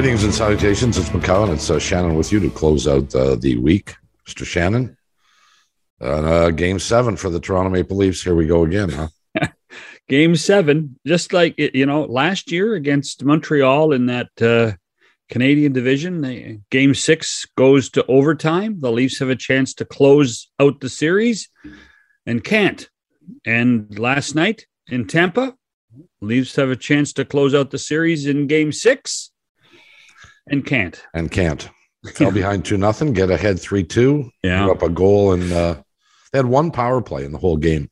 Greetings and salutations. It's McCown. It's uh, Shannon with you to close out uh, the week. Mr. Shannon, uh, game seven for the Toronto Maple Leafs. Here we go again, huh? game seven, just like you know, last year against Montreal in that uh, Canadian division. Game six goes to overtime. The Leafs have a chance to close out the series and can't. And last night in Tampa, Leafs have a chance to close out the series in game six and can't. And can't. Fell behind 2 nothing, get ahead 3 2, yeah. up a goal. And uh, they had one power play in the whole game.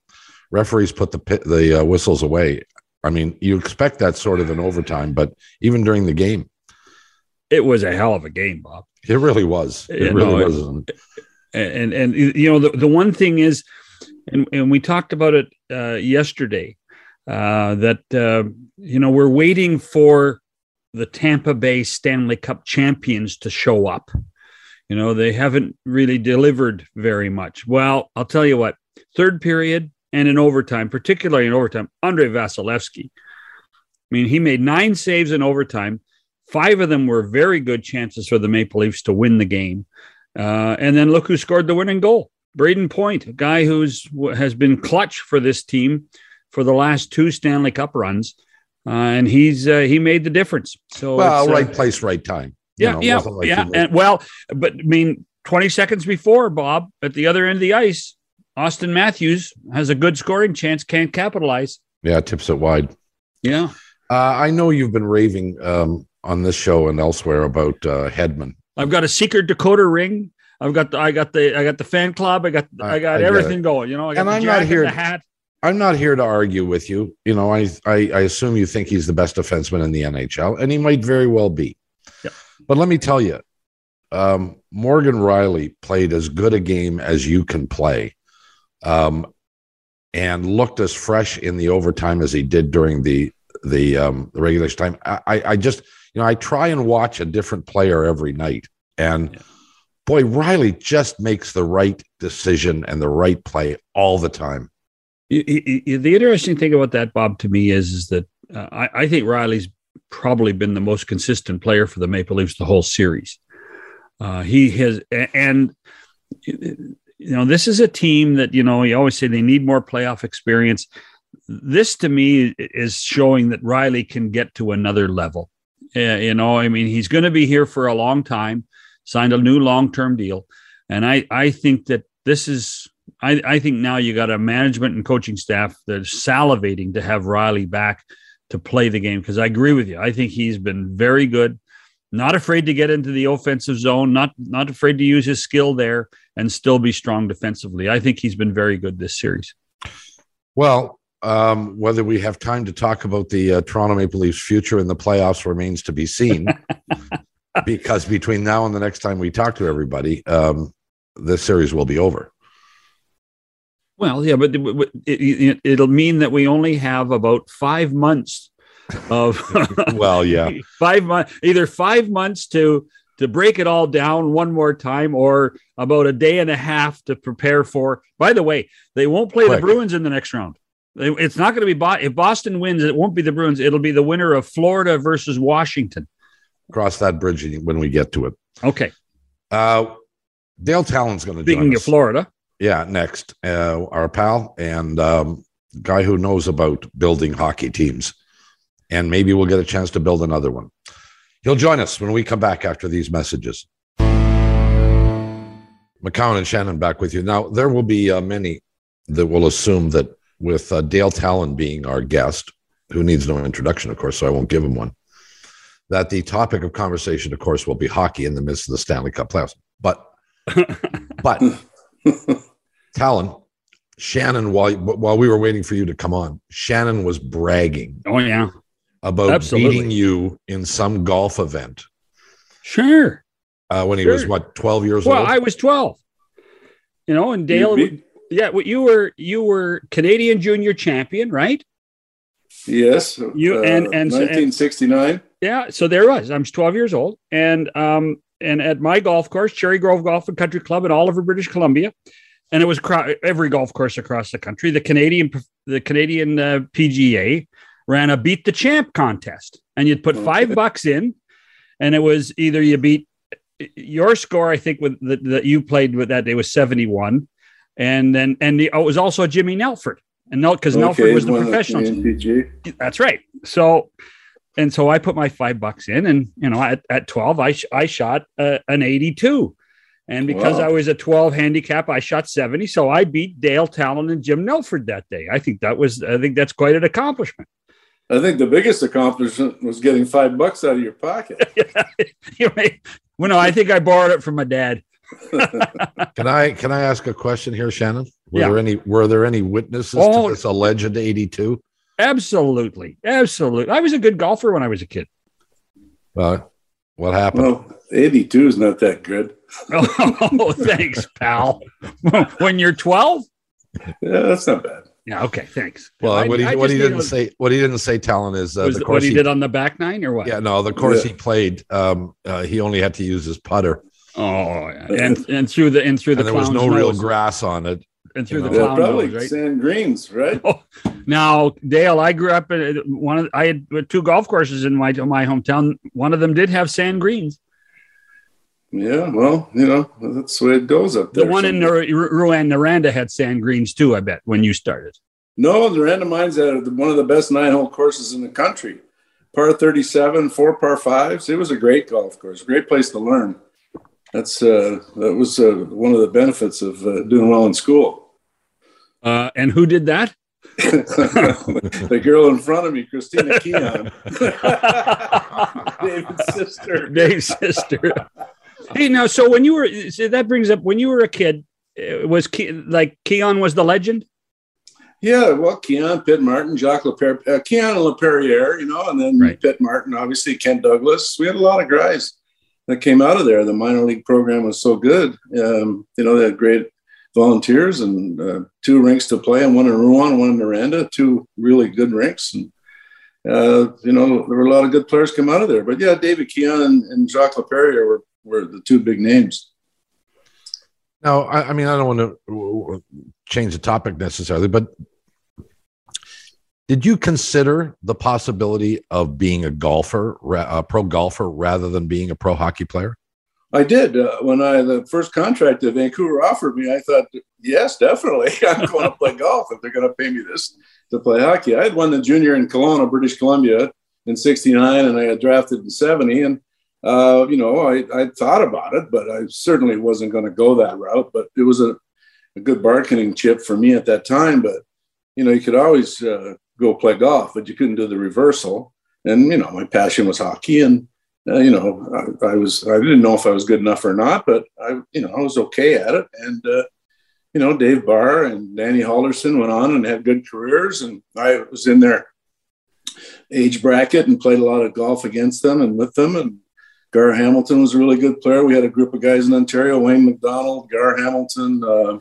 Referees put the, pit, the uh, whistles away. I mean, you expect that sort of an overtime, but even during the game, it was a hell of a game, Bob. It really was. It you really know, was. And and you know the, the one thing is, and and we talked about it uh, yesterday, uh, that uh, you know we're waiting for the Tampa Bay Stanley Cup champions to show up. You know they haven't really delivered very much. Well, I'll tell you what. Third period and in overtime, particularly in overtime, Andrei Vasilevskiy. I mean, he made nine saves in overtime Five of them were very good chances for the Maple Leafs to win the game. Uh, and then look who scored the winning goal. Brayden Point, a guy who's has been clutch for this team for the last two Stanley Cup runs, and he's uh, he made the difference. So well, uh, right place, right time. Yeah, know, yeah, like yeah. And well, but I mean, twenty seconds before Bob at the other end of the ice, Auston Matthews has a good scoring chance, can't capitalize. Yeah, tips it wide. Yeah, uh, I know you've been raving um, on this show and elsewhere about uh, Hedman. I've got a secret Dakota ring. I've got the I got the I got the fan club. I got I, I got I everything going. You know, I got and I'm not here. hat. I'm not here to argue with you. You know, I, I I assume you think he's the best defenseman in the NHL, and he might very well be. Yep. But let me tell you, um, Morgan Rielly played as good a game as you can play, um, and looked as fresh in the overtime as he did during the the um, the regulation time. I, I just you know, I try and watch a different player every night. And yeah. boy, Rielly just makes the right decision and the right play all the time. The interesting thing about that, Bob, to me is, is that uh, I, I think Rielly's probably been the most consistent player for the Maple Leafs the whole series. Uh, he has, and you know, this is a team that you know you always say they need more playoff experience. This to me is showing that Rielly can get to another level. Uh, you know, I mean, he's going to be here for a long time. Signed a new long-term deal, and I I think that this is I, I think now you got a management and coaching staff that's salivating to have Rielly back to play the game because I agree with you. I think he's been very good, not afraid to get into the offensive zone, not not afraid to use his skill there and still be strong defensively. I think he's been very good this series. Well, um, whether we have time to talk about the uh, Toronto Maple Leafs' future in the playoffs remains to be seen. because between now and the next time we talk to everybody, um, this series will be over. Well, yeah, but it, it, mean that we only have about five months of. well, yeah, five months, either five months to to break it all down one more time, or about a day and a half to prepare for. By the way, they won't play Quick. the Bruins in the next round. It's not going to be Bo- if Boston wins. It won't be the Bruins. It'll be the winner of Florida versus Washington. Cross that bridge when we get to it. Okay. Uh, Dale Tallon's going to speaking of Florida. Yeah, next, uh, our pal and um, guy who knows about building hockey teams, and maybe we'll get a chance to build another one. He'll join us when we come back after these messages. McCown and Shannon back with you. Now, there will be uh, many that will assume that with uh, Dale Tallon being our guest, who needs no introduction, of course, so I won't give him one. That the topic of conversation, of course, will be hockey in the midst of the Stanley Cup playoffs. But, but Tallon, Shannon, while while we were waiting for you to come on, Shannon was bragging. Oh yeah, about Absolutely. beating you in some golf event. Sure. Uh, when he sure. was what twelve years well, old. Well, I was twelve. You know, and Dale. You yeah, well, you were you were Canadian junior champion, right? Yes. You uh, and and 1969. And, yeah, so there was. I'm 12 years old, and um and at my golf course, Cherry Grove Golf and Country Club in Oliver, British Columbia, and it was cro- every golf course across the country. The Canadian the Canadian uh, PGA ran a beat the champ contest, and you'd put five bucks in, and it was either you beat your score. I think with that that you played with that day was seventy one, and then and the, oh, it was also Jimmy Nelford, and no, because Nelford was the professional. That's right. So and so I put my five bucks in, and you know, at, at twelve, I sh- I shot uh, an eighty-two, and because wow. I was a twelve handicap, I shot seventy. So I beat Dale Tallon and Jim Nelford that day. I think that was, I think that's quite an accomplishment. I think the biggest accomplishment was getting five bucks out of your pocket. you may, well, no, I think I borrowed it from my dad. can I can I ask a question here, Shannon? Were yeah. there any were there any witnesses oh, to this alleged eighty two? Absolutely. Absolutely. I was a good golfer when I was a kid. Well, what happened? Well, 82 is not that good. oh, thanks, pal. when you're 12? Yeah, that's not bad. Yeah. Okay. Thanks. Well, I, what he, what he didn't say, what he didn't say, Tallon is uh, the course what he, he, did on the back nine or what? Yeah. No, the course yeah. he played, um, uh, he only had to use his putter. Oh, and and through the and through the and there was no nose. real grass on it and through the know? clown probably nose, right? Sand greens, right? Oh, now, Dale, I grew up in one of I had two golf courses in my my hometown. One of them did have sand greens. Yeah, well, you know that's the way it goes up there. The one in Rouyn-Noranda had sand greens too. I bet when you started. No, Noranda Mines had one of the best nine-hole courses in the country. Par 37, four par fives. It was a great golf course, great place to learn that's uh, that was uh, one of the benefits of uh, doing well in school. Uh, and who did that? the girl in front of me, Christina Keon, David's sister. Dave's sister. hey, now, so when you were, so that brings up when you were a kid, uh, was Ke- like Keon was the legend? Yeah, well, Keon, Pitt Martin, Jacques Laper, uh, Keon and LaPerriere, you know, and then right. Pitt Martin, obviously Ken Douglas. We had a lot of guys that came out of there. The minor league program was so good. Um, you know, they had great volunteers and uh, two rinks to play, and one in Rouyn, one in Noranda, two really good rinks. And, uh, you know, there were a lot of good players come out of there. But yeah, David Keon and, and Jacques Laperriere were, were the two big names. Now, I, I mean, I don't want to change the topic necessarily, but did you consider the possibility of being a golfer, a pro golfer, rather than being a pro hockey player? I did. Uh, when I the first contract that Vancouver offered me, I thought, yes, definitely, I'm going to play golf if they're going to pay me this to play hockey. I had won the junior in Kelowna, British Columbia, in '69, and I had drafted in '70, and uh, you know, I, I thought about it, but I certainly wasn't going to go that route. But it was a, a, good bargaining chip for me at that time. But you know, you could always uh, go play golf, but you couldn't do the reversal. And you know, my passion was hockey, and uh, you know, I, I, was I didn't know if I was good enough or not, but I you know I was okay at it. And uh, you know, Dave Barr and Danny Halldorson went on and had good careers, and I was in their age bracket and played a lot of golf against them and with them. And Gar Hamilton was a really good player. We had a group of guys in Ontario: Wayne McDonald, Gar Hamilton. Uh,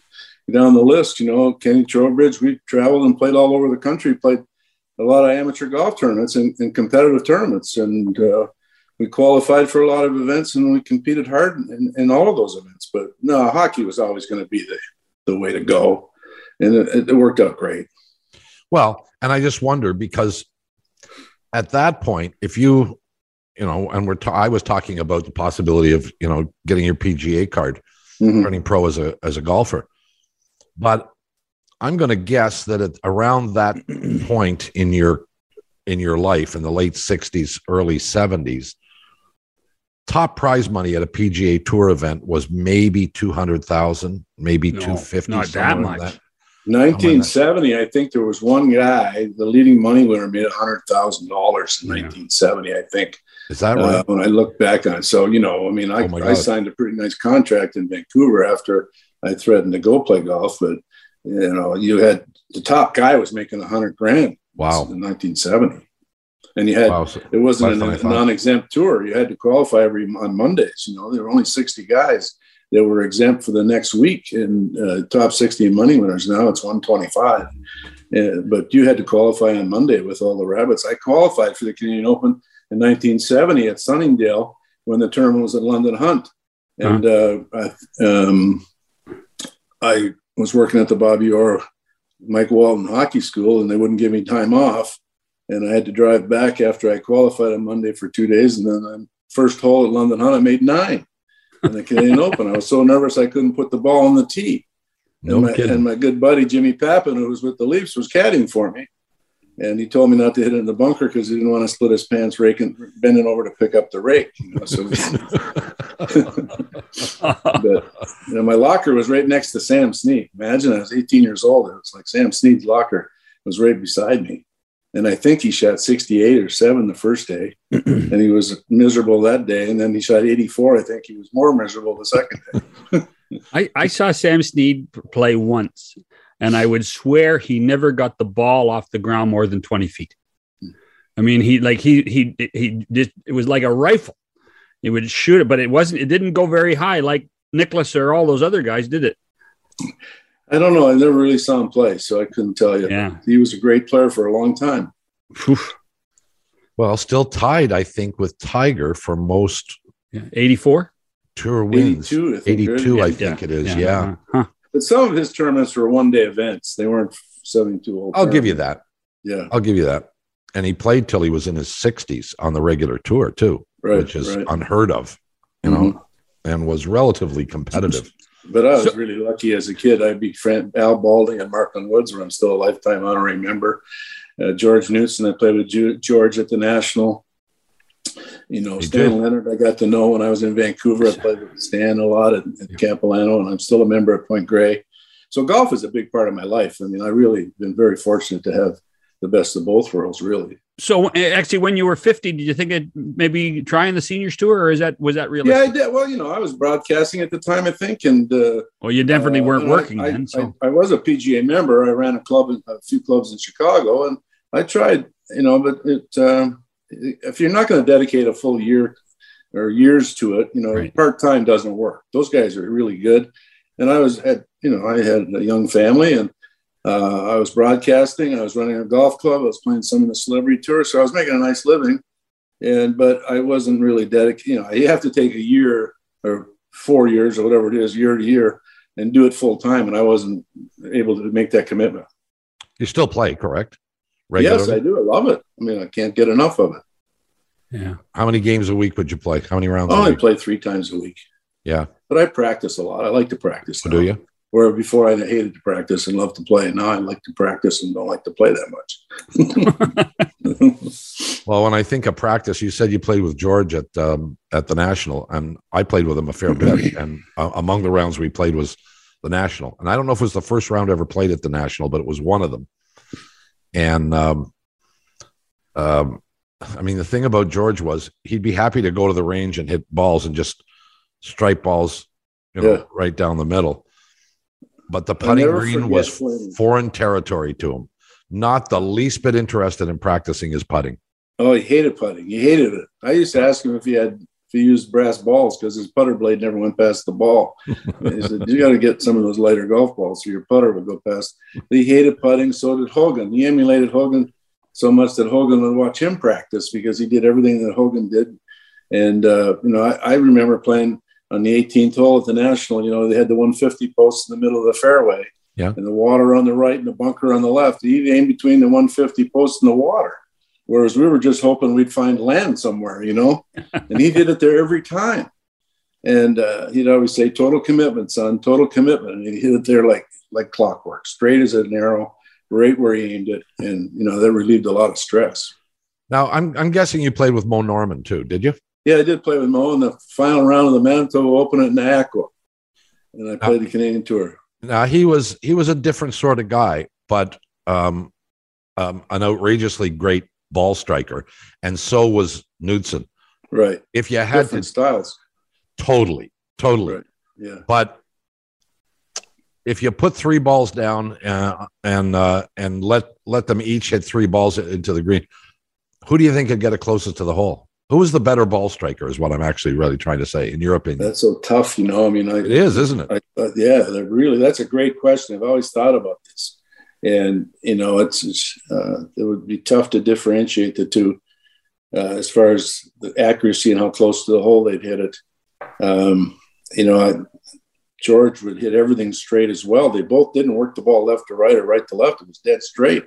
down the list, you know, Kenny Trowbridge, we traveled and played all over the country, played a lot of amateur golf tournaments and, and competitive tournaments. And uh, we qualified for a lot of events and we competed hard in, in all of those events. But no, hockey was always going to be the, the way to go. And it, it worked out great. Well, and I just wonder because at that point, if you, you know, and we're, ta- I was talking about the possibility of, you know, getting your PGA card, mm-hmm. turning pro as a, as a golfer but I'm going to guess that at around that point in your in your life in the late 60s, early 70s, top prize money at a PGA Tour event was maybe 200,000, maybe no, 250 not that much. That. 1970, I think there was one guy, the leading money winner, made hundred thousand dollars in yeah. 1970. I think. Is that right? Uh, when I look back on it, so you know, I mean, I, oh I signed a pretty nice contract in Vancouver after I threatened to go play golf, but you know, you had the top guy was making a hundred grand. Wow. In 1970. And you had, wow. it wasn't a non-exempt tour. You had to qualify every on Mondays. You know, there were only 60 guys that were exempt for the next week in uh, top 60 money winners. Now it's 125. Uh, but you had to qualify on Monday with all the rabbits. I qualified for the Canadian Open in 1970 at Sunningdale when the tournament was at London Hunt. And uh-huh. uh, I, um, I was working at the Bobby Orr Mike Walton Hockey School, and they wouldn't give me time off. And I had to drive back after I qualified on Monday for two days, and then first hole at London Hunt, I made nine in the Canadian Open. I was so nervous I couldn't put the ball on the tee. No and, my, kidding. and my good buddy Jimmy Pappin, who was with the Leafs, was caddying for me. And he told me not to hit it in the bunker because he didn't want to split his pants raking, bending over to pick up the rake. You know, so but you know, my locker was right next to Sam Snead. Imagine I was 18 years old. It was like Sam Snead's locker was right beside me. And I think he shot 68 or 7 the first day. and he was miserable that day. And then he shot 84. I think he was more miserable the second day. I, I saw Sam Snead play once, and I would swear he never got the ball off the ground more than 20 feet. I mean, he like he he he just it was like a rifle. He would shoot it, but it wasn't. It didn't go very high like Nicklaus or all those other guys did it. I don't know. I never really saw him play, so I couldn't tell you. Yeah. He was a great player for a long time. Oof. well, still tied, I think, with Tiger for most Yeah. 84. tour wins. 82, I think. 82, right? I think it is. Yeah. Huh. But some of his tournaments were one day events. They weren't 72 holes. I'll give you that. Yeah. I'll give you that. And he played till he was in his 60s on the regular tour, too, Right. which is right. unheard of, you know, Mhm. and was relatively competitive. But I was So- really lucky as a kid. I beat Fran- Al Balding and Markland Woods, where I'm still a lifetime honorary member. Uh, George Knudson, I played with Ju- George at the National. You know, You Stan did. Leonard, I got to know when I was in Vancouver. I played with Stan a lot at, at Capilano, and I'm still a member at Point Grey. So golf is a big part of my life. I mean, I really been very fortunate to have the best of both worlds, really. So uh, actually, when you were 50, did you think it maybe trying the seniors tour, or is that was that Yeah, realistic? I did. Well, you know, I was broadcasting at the time, I think, and uh, well, you definitely Uh, weren't working I, then. So I, I was a PGA member. I ran a club, in, a few clubs in Chicago, and I tried, you know, but it, um, if you're not going to dedicate a full year or years to it, you know, Right. part time doesn't work. Those guys are really good, and I was had, you know, I had a young family, and uh, I was broadcasting. I was running a golf club. I was playing some of the celebrity tours, so I was making a nice living. And but I wasn't really dedicated. You know, you have to take a year or four years or whatever it is, year to year, and do it full time. And I wasn't able to make that commitment. You still play, correct? Yes, I do. I love it. I mean, I can't get enough of it. yeah, How many games a week would you play? How many rounds I a only week? play three times a week, Yeah. but I practice a lot. I like to practice. Oh, now. do you? Where before I hated to practice and loved to play. Now I like to practice and don't like to play that much. Well, when I think of practice, you said you played with George at um, at the national, and I played with him a fair bit. And uh, among the rounds we played was the national, and I don't know if it was the first round ever played at the national, but it was one of them. And um, um, I mean, the thing about George was he'd be happy to go to the range and hit balls and just stripe balls, you know, Yeah. right down the middle. But the putting green was playing. foreign territory to him. Not the least bit interested in practicing his putting. Oh, he hated putting. He hated it. I used to ask him if he had if he used brass balls because his putter blade never went past the ball. he said, "You got to get some of those lighter golf balls so your putter would go past." But he hated putting. So did Hogan. He emulated Hogan so much that Hogan would watch him practice because he did everything that Hogan did. And uh, you know, I, I remember playing on the 18th hole at the National. You know, they had the 150 post in the middle of the fairway. Yeah. And the water on the right and the bunker on the left. He aimed between the 150 post and the water. Whereas we were just hoping we'd find land somewhere, you know, and he did it there every time. And uh, he'd always say, "Total commitment, son. Total commitment." And he hit it there like like clockwork, straight as an arrow, right where he aimed it, and you know that relieved a lot of stress. Now, I'm I'm guessing you played with Mo Norman too, did you? Yeah, I did play with Mo in the final round of the Manitoba Open at Niakwa, and I played the Canadian Tour. Now he was he was a different sort of guy, but um, um, an outrageously great ball striker, and so was Knudson. Right, If you had different to styles. totally, totally, Right. Yeah, but if you put three balls down uh, and uh, and let let them each hit three balls into the green, who do you think could get it closest to the hole? Who is the better ball striker? Is what I'm actually really trying to say, in your opinion. that's so tough, you know. I mean, I, it is, isn't it? I, uh, yeah, really. That's a great question. I've always thought about this, and you know, it's, it's uh, it would be tough to differentiate the two uh, as far as the accuracy and how close to the hole they'd hit it. Um, you know, I, George would hit everything straight as well. They both didn't work the ball left to right or right to left. It was dead straight,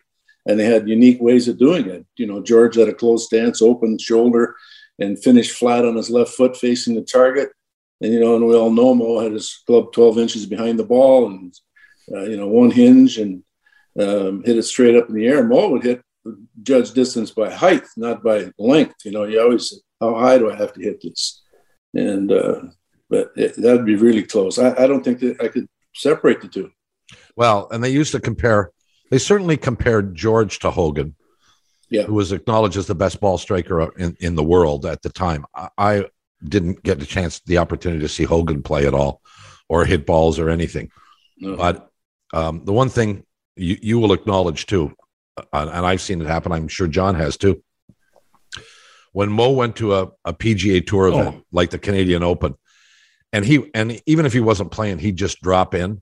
and they had unique ways of doing it. You know, George had a closed stance, open shoulder, and finished flat on his left foot facing the target. And, you know, and we all know Mo had his club 12 inches behind the ball and, uh, you know, one hinge and um, hit it straight up in the air. Mo would hit judge distance by height, not by length. You know, you always say, how high do I have to hit this? And, uh, but that'd be really close. I, I don't think that I could separate the two. Well, and they used to compare, they certainly compared George to Hogan, yeah. who was acknowledged as the best ball striker in, in the world at the time. I, I didn't get the chance, the opportunity to see Hogan play at all or hit balls or anything. No. But um, the one thing you, you will acknowledge too, uh, and I've seen it happen, I'm sure John has too. When Mo went to a, a PGA Tour event oh. like the Canadian Open, and he and even if he wasn't playing, he'd just drop in.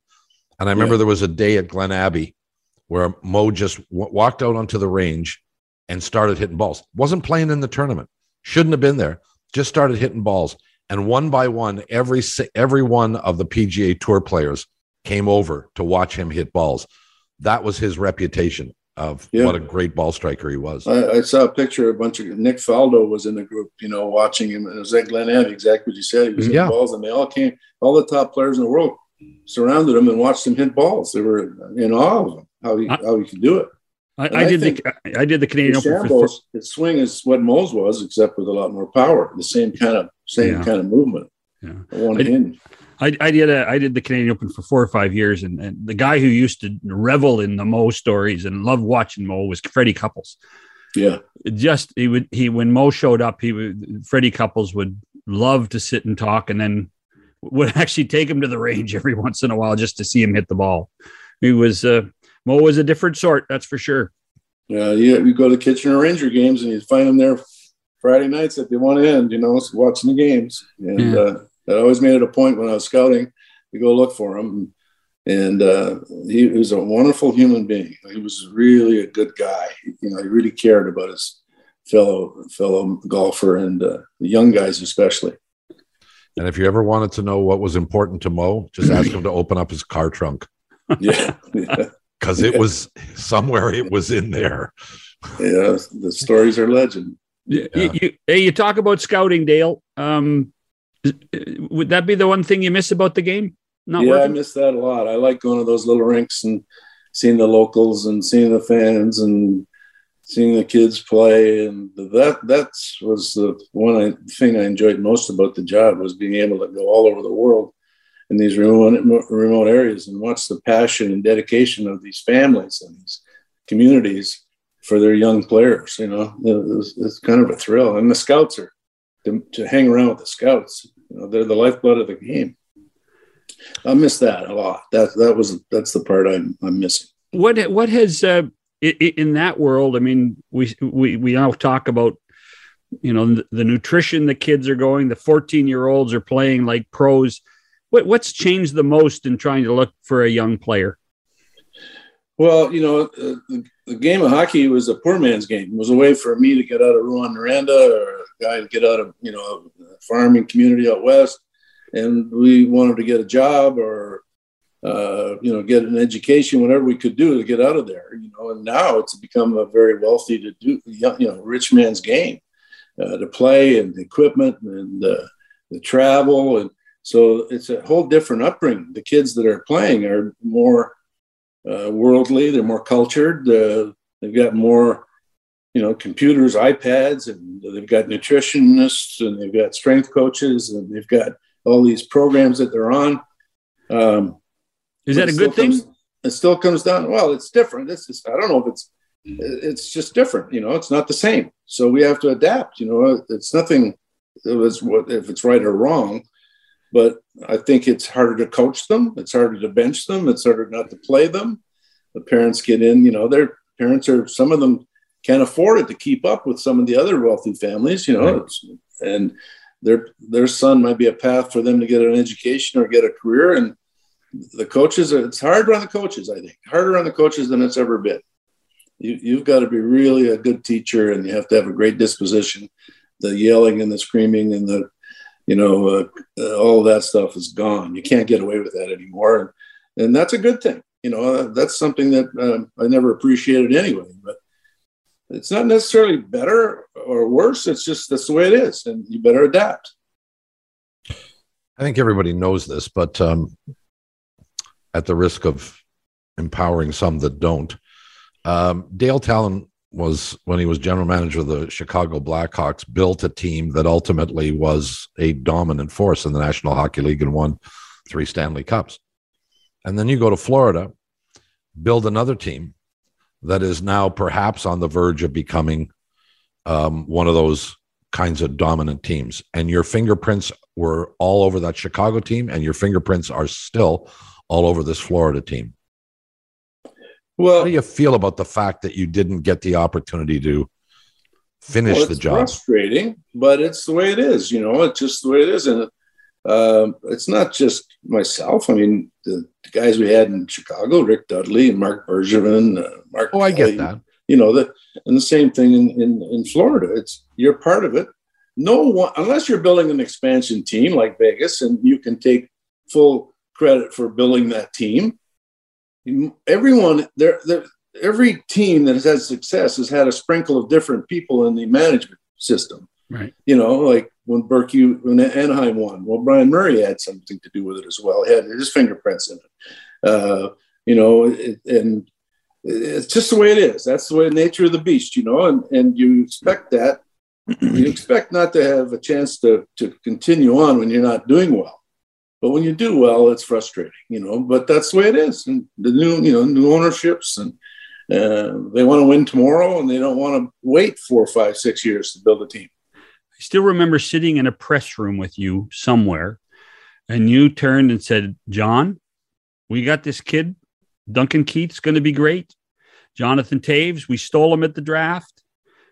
And I remember yeah. there was a day at Glen Abbey where Mo just w- walked out onto the range and started hitting balls. Wasn't playing in the tournament. Shouldn't have been there. Just started hitting balls. And one by one, every every one of the PGA Tour players came over to watch him hit balls. That was his reputation of yeah. what a great ball striker he was. I, I, saw a picture. Of a bunch of Nick Faldo was in the group, you know, watching him. And it was at Glen Abbey, exactly what you said. He was hitting yeah. balls, and they all came. All the top players in the world surrounded him and watched him hit balls. They were in awe of him, how he I, how he could do it. I, I, did the I did the Canadian Open. For, his swing is what Mo's was, except with a lot more power. The same kind of same yeah. kind of movement. Yeah, one hinge. I, I did a, I did the Canadian Open for four or five years, and, and the guy who used to revel in the Mo stories and love watching Mo was Freddie Couples. Yeah, just he would he when Mo showed up, he would Freddie Couples would love to sit and talk, and then would actually take him to the range every once in a while just to see him hit the ball. He was uh, Mo was a different sort, that's for sure. Yeah, yeah. You go to Kitchener Ranger games and you find them there Friday nights at the one end, you know, watching the games, and. Yeah. Uh, I always made it a point when I was scouting to go look for him. And uh, he, he was a wonderful human being. He was really a good guy. You know, he really cared about his fellow fellow golfer and uh, the young guys especially. And if you ever wanted to know what was important to Mo, just ask him to open up his car trunk. Yeah. Because yeah. it was somewhere it was in there. Yeah. The stories are legend. Yeah. You, you, hey, you talk about scouting, Dale. Um, would that be the one thing you miss about the game? Not yeah, working? I miss that a lot. I like going to those little rinks and seeing the locals and seeing the fans and seeing the kids play. And that that's was the one thing I enjoyed most about the job was being able to go all over the world in these remote, remote areas and watch the passion and dedication of these families and these communities for their young players. You know, it it's kind of a thrill. And the scouts are to, to hang around with the scouts. You know, they're the lifeblood of the game. I miss that a lot. That that was that's the part I'm I'm missing. What what has uh, in that world? I mean, we we we now talk about you know the, the nutrition the kids are going. The 14 year olds are playing like pros. What what's changed the most in trying to look for a young player? Well, you know, uh, the, the, game of hockey was a poor man's game. It was a way for me to get out of Rouyn-Noranda or a guy to get out of, you know, a farming community out west. And we wanted to get a job or, uh, you know, get an education, whatever we could do to get out of there, you know. And now it's become a very wealthy to do, you know, rich man's game uh, to play and equipment and the travel. And so it's a whole different upbringing. The kids that are playing are more uh, worldly. They're more cultured. Uh, they've got more, you know, computers, iPads, and they've got nutritionists, and they've got strength coaches, and they've got all these programs that they're on. Um, Is that a good thing? Comes, it still comes down. Well, it's different. It's just, I don't know if it's it's just different. You know, it's not the same. So we have to adapt. You know, it's nothing. It was what if it's right or wrong but I think it's harder to coach them. It's harder to bench them. It's harder not to play them. The parents get in, you know, their parents are, some of them can't afford it to keep up with some of the other wealthy families, you know, right. and their, their son might be a path for them to get an education or get a career. And the coaches, it's harder on the coaches, I think, harder on the coaches than it's ever been. You, you've got to be really a good teacher and you have to have a great disposition. The yelling and the screaming and the you know, uh, uh, all that stuff is gone. You can't get away with that anymore, and, and that's a good thing. You know, uh, that's something that uh, I never appreciated anyway. But it's not necessarily better or worse. It's just that's the way it is, and you better adapt. I think everybody knows this, but um, at the risk of empowering some that don't, um, Dale Tallon was when he was general manager of the Chicago Blackhawks, built a team that ultimately was a dominant force in the National Hockey League and won three Stanley Cups. And then you go to Florida, build another team that is now perhaps on the verge of becoming um, one of those kinds of dominant teams. And your fingerprints were all over that Chicago team, and your fingerprints are still all over this Florida team. Well, how do you feel about the fact that you didn't get the opportunity to finish well, the job? Frustrating, but it's the way it is. You know, it's just the way it is, and uh, it's not just myself. I mean, the, the, guys we had in Chicago, Rick Dudley and Marc Bergevin, uh, Mark. Oh, Kelly, I get that. You know, the and the same thing in, in in Florida. It's you're part of it. No one, unless you're building an expansion team like Vegas, and you can take full credit for building that team everyone there, every team that has had success has had a sprinkle of different people in the management system. Right. You know, like when Berkey, when Anaheim won, well, Brian Murray had something to do with it as well. He had his fingerprints in it. Uh, you know, it, and it's just the way it is. That's the way nature of the beast, you know, and, and you expect that. you expect not to have a chance to, to continue on when you're not doing well. But when you do well, it's frustrating, you know. But that's the way it is. And the new, you know, new ownerships, and uh, they want to win tomorrow, and they don't want to wait four, five, six years to build a team. I still remember sitting in a press room with you somewhere, and you turned and said, "John, we got this kid, Duncan Keith's going to be great. Jonathan Toews, we stole him at the draft,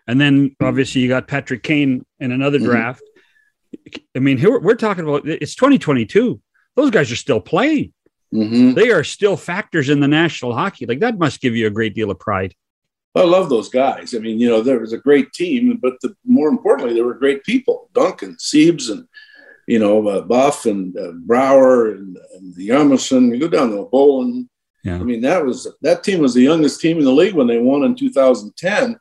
and then obviously you got Patrick Kane in another mm-hmm. draft." I mean, here we're talking about it's 2022. Those guys are still playing. Mm-hmm. They are still factors in the National Hockey Like That must give you a great deal of pride. I love those guys. I mean, you know, there was a great team, but the, more importantly, there were great people. Duncan, Siebes, and you know, uh, Buff and uh, Brouwer and, and the Hjalmarsson. You go down to Bolland. Yeah. I mean, that was that team was the youngest team in the league when they won in 2010,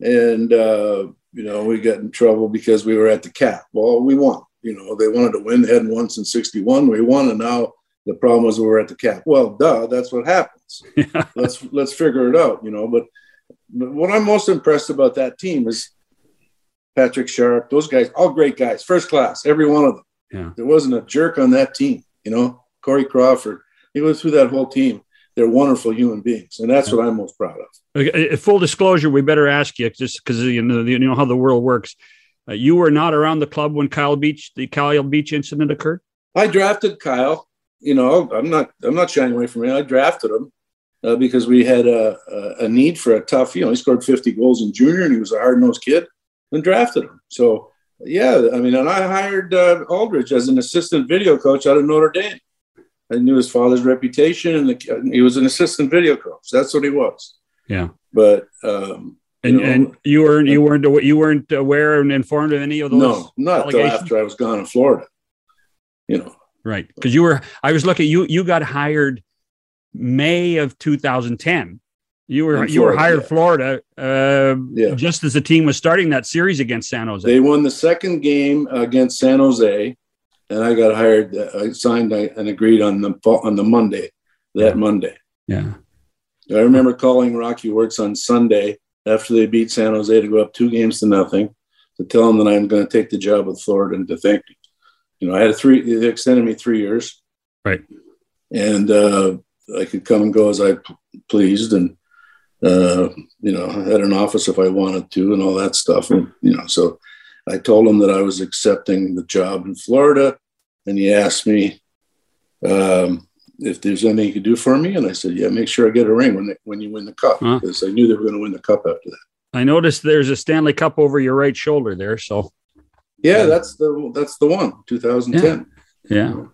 and uh, you know, we got in trouble because we were at the cap. Well, we won. You know, they wanted to win. They hadn't won since 61. We won, and now the problem was we were at the cap. Well, duh, that's what happens. Yeah. let's let's figure it out, you know. But, but what I'm most impressed about that team is Patrick Sharp, those guys, all great guys, first class, every one of them. Yeah. There wasn't a jerk on that team, you know. Corey Crawford, he was through that whole team they're wonderful human beings, and that's what I'm most proud of. Okay, full disclosure, we better ask you just because you know you know how the world works. Uh, you were not around the club when Kyle Beach, the Kyle Beach incident occurred. I drafted Kyle. You know, I'm not I'm not shying away from it. I drafted him uh, because we had a, a, a need for a tough. You know, he scored 50 goals in junior, and he was a hard nosed kid, and drafted him. So yeah, I mean, and I hired uh, Aldrich as an assistant video coach out of Notre Dame. I knew his father's reputation, and the, he was an assistant video coach. That's what he was. Yeah. But um, and you know, and you weren't you weren't you weren't aware and informed of any of those. No, not until after I was gone in Florida. You know. Right, because you were. I was looking. You you got hired May of 2010. You were Florida, you were hired yeah. Florida uh, yeah. just as the team was starting that series against San Jose. They won the second game against San Jose and I got hired. I signed and agreed on the on the Monday, that. Monday. Yeah. I remember calling Rocky Wirtz on Sunday after they beat San Jose to go up two games to nothing to tell him that I'm going to take the job with Florida and to thank him. You know, I had a three. They extended me three years. Right. And uh, I could come and go as I pleased, and uh, you know, I had an office if I wanted to, and all that stuff. And you know, so I told him that I was accepting the job in Florida, and he asked me um, if there's anything he could do for me, and I said, "Yeah, make sure I get a ring when they, when you win the cup," huh. because I knew they were going to win the cup after that. I noticed there's a Stanley Cup over your right shoulder there, so yeah, that's the that's the one, 2010. Yeah, yeah.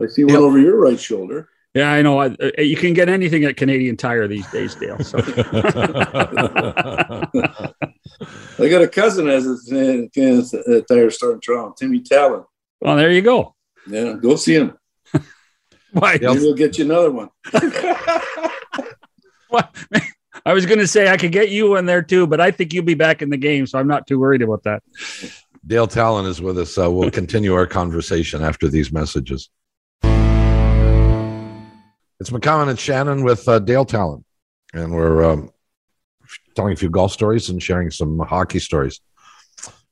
I see one yep. over your right shoulder. Yeah, I know. I, uh, uh, you can get anything at Canadian Tire these days, Dale. So. I got a cousin as a Canadian uh, Tire store in Toronto, Timmy Tallon. Well, there you go. Yeah, go see him. Why? Maybe we'll get you another one. what? I was going to say I could get you in there too, but I think you'll be back in the game, so I'm not too worried about that. Dale Tallon is with us. Uh, we'll continue our conversation after these messages. It's McCown and Shannon with uh, Dale Tallon, and we're um, telling a few golf stories and sharing some hockey stories.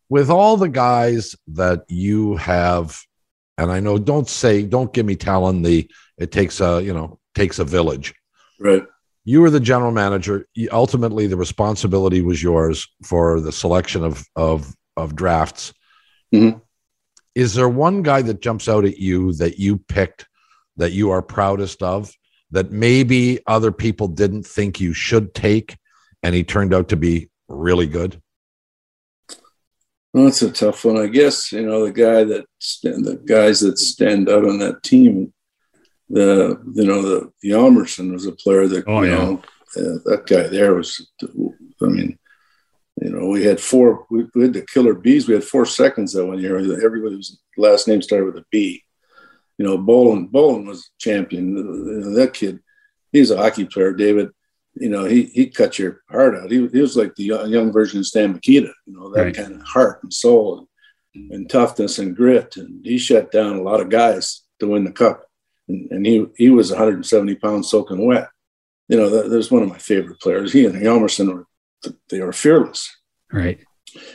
With all the guys that you have, and I know, don't say, don't give me Tallon the, it takes a, you know, takes a village. Right. You were the general manager. Ultimately, the responsibility was yours for the selection of, of, of drafts. Mm-hmm. Is there one guy that jumps out at you that you picked that you are proudest of that maybe other people didn't think you should take and he turned out to be really good? Well, that's a tough one. I guess you know the guy that the guys that stand out on that team. The you know the the Hjalmarsson was a player that oh, you yeah. know uh, that guy there was. I mean, you know, we had four. We, we, had the killer bees. We had four seconds that one year. Everybody's last name started with a B. You know, Bolland. Bolland was champion. That kid, he's a hockey player. David you know, he he cut your heart out. He, he was like the young, version of Stan Mikita, you know, that Right. kind of heart and soul and, and toughness and grit. And he shut down a lot of guys to win the cup. And, and he he was 170 pounds soaking wet. You know, that, that was one of my favorite players. He and Hjalmarsson were they were fearless. Right.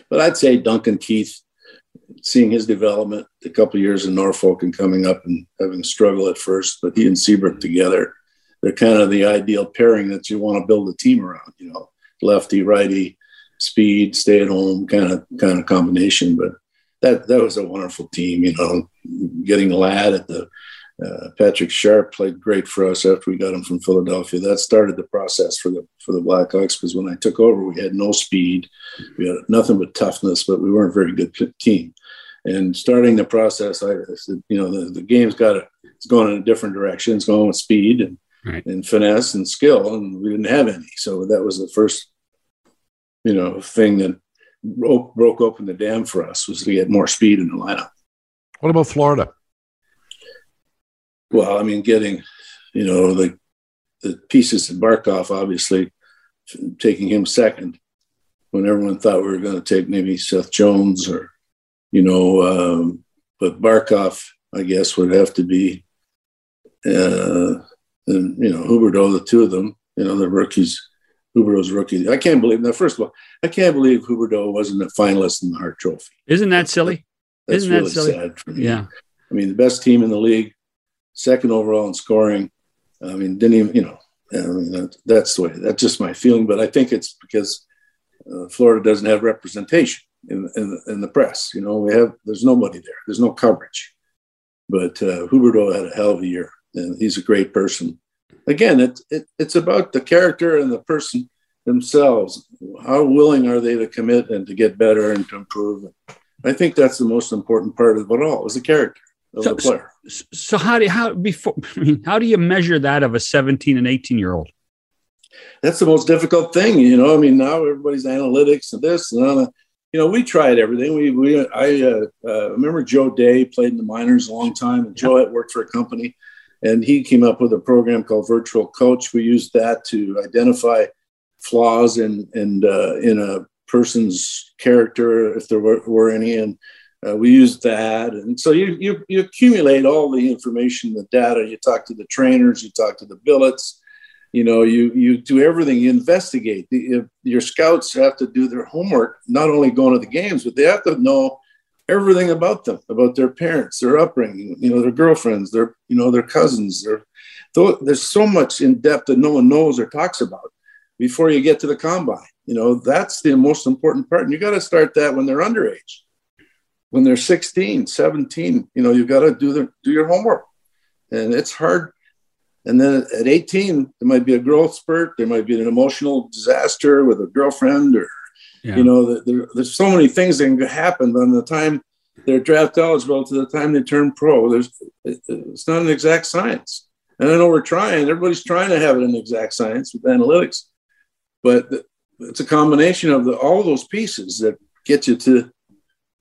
But I'd say Duncan Keith, seeing his development, a couple years in Norfolk and coming up and having struggle at first, but he and Seabrook together, they're kind of the ideal pairing that you want to build a team around. You know, lefty, righty, speed, stay at home kind of kind of combination. But that that was a wonderful team. You know, getting Ladd at the uh, Patrick Sharp played great for us after we got him from Philadelphia. That started the process for the for the Blackhawks because when I took over, we had no speed, we had nothing but toughness, but we weren't a very good team. And starting the process, I said, you know, the, the game's got to it's going in a different direction. It's going with speed and Right. and finesse and skill, and we didn't have any. So that was the first, you know, thing that broke, broke open the dam for us was to get more speed in the lineup. What about Florida? Well, I mean, getting, you know, the the pieces in Barkov, obviously, taking him second when everyone thought we were going to take maybe Seth Jones or, you know, um, but Barkov, I guess, would have to be, uh, and you know, Huberdeau, the two of them, you know, the rookies. Huberdeau's rookie. I can't believe. Now, first of all, I can't believe Huberdeau wasn't a finalist in the Hart Trophy. Isn't that silly? That's Isn't that really silly? sad for me. Yeah. I mean, the best team in the league, second overall in scoring. I mean, didn't even, you know, I mean, that, that's the way, that's just my feeling. But I think it's because uh, Florida doesn't have representation in, in, in the press. You know, we have, there's nobody there, there's no coverage. But uh, Huberdeau had a hell of a year, and he's a great person. Again, it, it, it's about the character and the person themselves. How willing are they to commit and to get better and to improve? I think that's the most important part of it all is the character of So- the player. So how do you, how before I mean, how do you measure that of a 17 and 18 year old? That's the most difficult thing, you know. I mean, now everybody's analytics and this and that. You know, we tried everything. We, we, I uh, uh, remember Joe Day played in the minors a long time, and Joe had worked for a company, and he came up with a program called Virtual Coach. We used that to identify flaws in in uh, in a person's character, if there were, were any, and uh, we used that. And so you, you you accumulate all the information, the data. You talk to the trainers, you talk to the billets. You know, you you do everything. You investigate. If your scouts have to do their homework, not only going to the games, but they have to know everything about them, about their parents, their upbringing, you know, their girlfriends, their you know, their cousins. Their there's so much in depth that no one knows or talks about before you get to the combine. You know, that's the most important part. And you got to start that when they're underage. When they're 16, 17, you know, you got to do the do your homework. And it's hard. And then at 18, there might be a growth spurt. There might be an emotional disaster with a girlfriend, or Yeah. you know, there, there's so many things that can happen. But the time they're draft eligible to the time they turn pro, there's it's not an exact science. And I know we're trying. Everybody's trying to have it an exact science with analytics, but it's a combination of the, all those pieces that get you to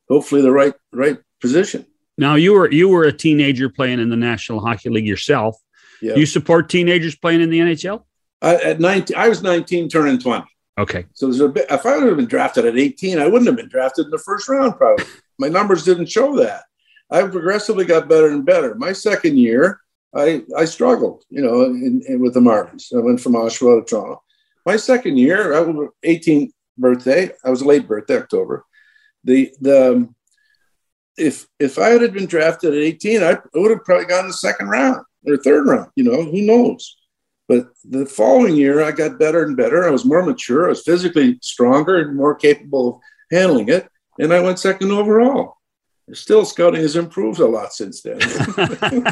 hopefully the right right position. Now you were you were a teenager playing in the National Hockey League yourself. Yeah. Do you support teenagers playing in the NHL? I, at 19, I was 19, turning 20. Okay. So there's a bit. If I would have been drafted at 18, I wouldn't have been drafted in the first round. Probably my numbers didn't show that. I progressively got better and better. My second year, I I struggled, you know, in, in, with the Marlies. I went from Oshawa to Toronto. My second year, I was 18th birthday. I was a late birthday, October. The the um, if if I had been drafted at 18, I would have probably gone the second round or third round. You know, who knows? But the following year, I got better and better. I was more mature. I was physically stronger and more capable of handling it. And I went second overall. Still, scouting has improved a lot since then.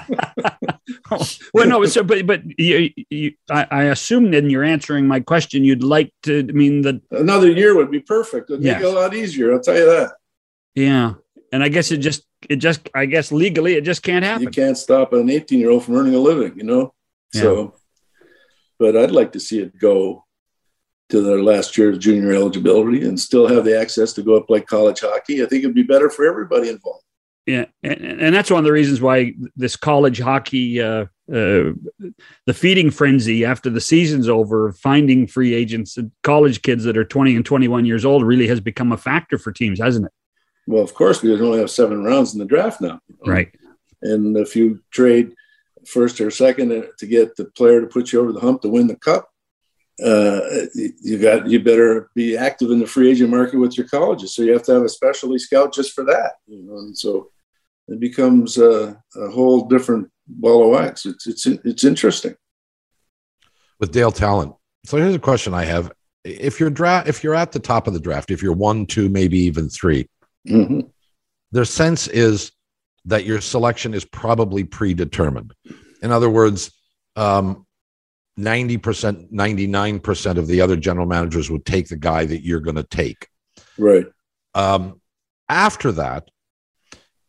well, no, so but but you, you, I, I assume then you're answering my question. You'd like to. I mean, the another year would be perfect. It'd yes. make it a lot easier. I'll tell you that. Yeah, and I guess it just it just I guess legally it just can't happen. You can't stop an 18 year old from earning a living. You know, yeah. so but I'd like to see it go to their last year of junior eligibility and still have the access to go up play college hockey. I think it'd be better for everybody involved. Yeah, and, and that's one of the reasons why this college hockey, uh, uh, the feeding frenzy after the season's over, finding free agents, college kids that are 20 and 21 years old really has become a factor for teams, hasn't it? Well, of course, because we only have seven rounds in the draft now. Right. And if you trade first or second to get the player to put you over the hump to win the cup. Uh, you got you better be active in the free agent market with your colleges. So you have to have a specialty scout just for that. You know, and so it becomes a, a whole different ball of wax. It's it's it's interesting. With Dale Tallon. So here's a question I have: If you're draft, if you're at the top of the draft, if you're one, two, maybe even 3 mm-hmm. their sense is that your selection is probably predetermined. In other words, um, 90%, 99% of the other general managers would take the guy that you're going to take. Right. Um, after that,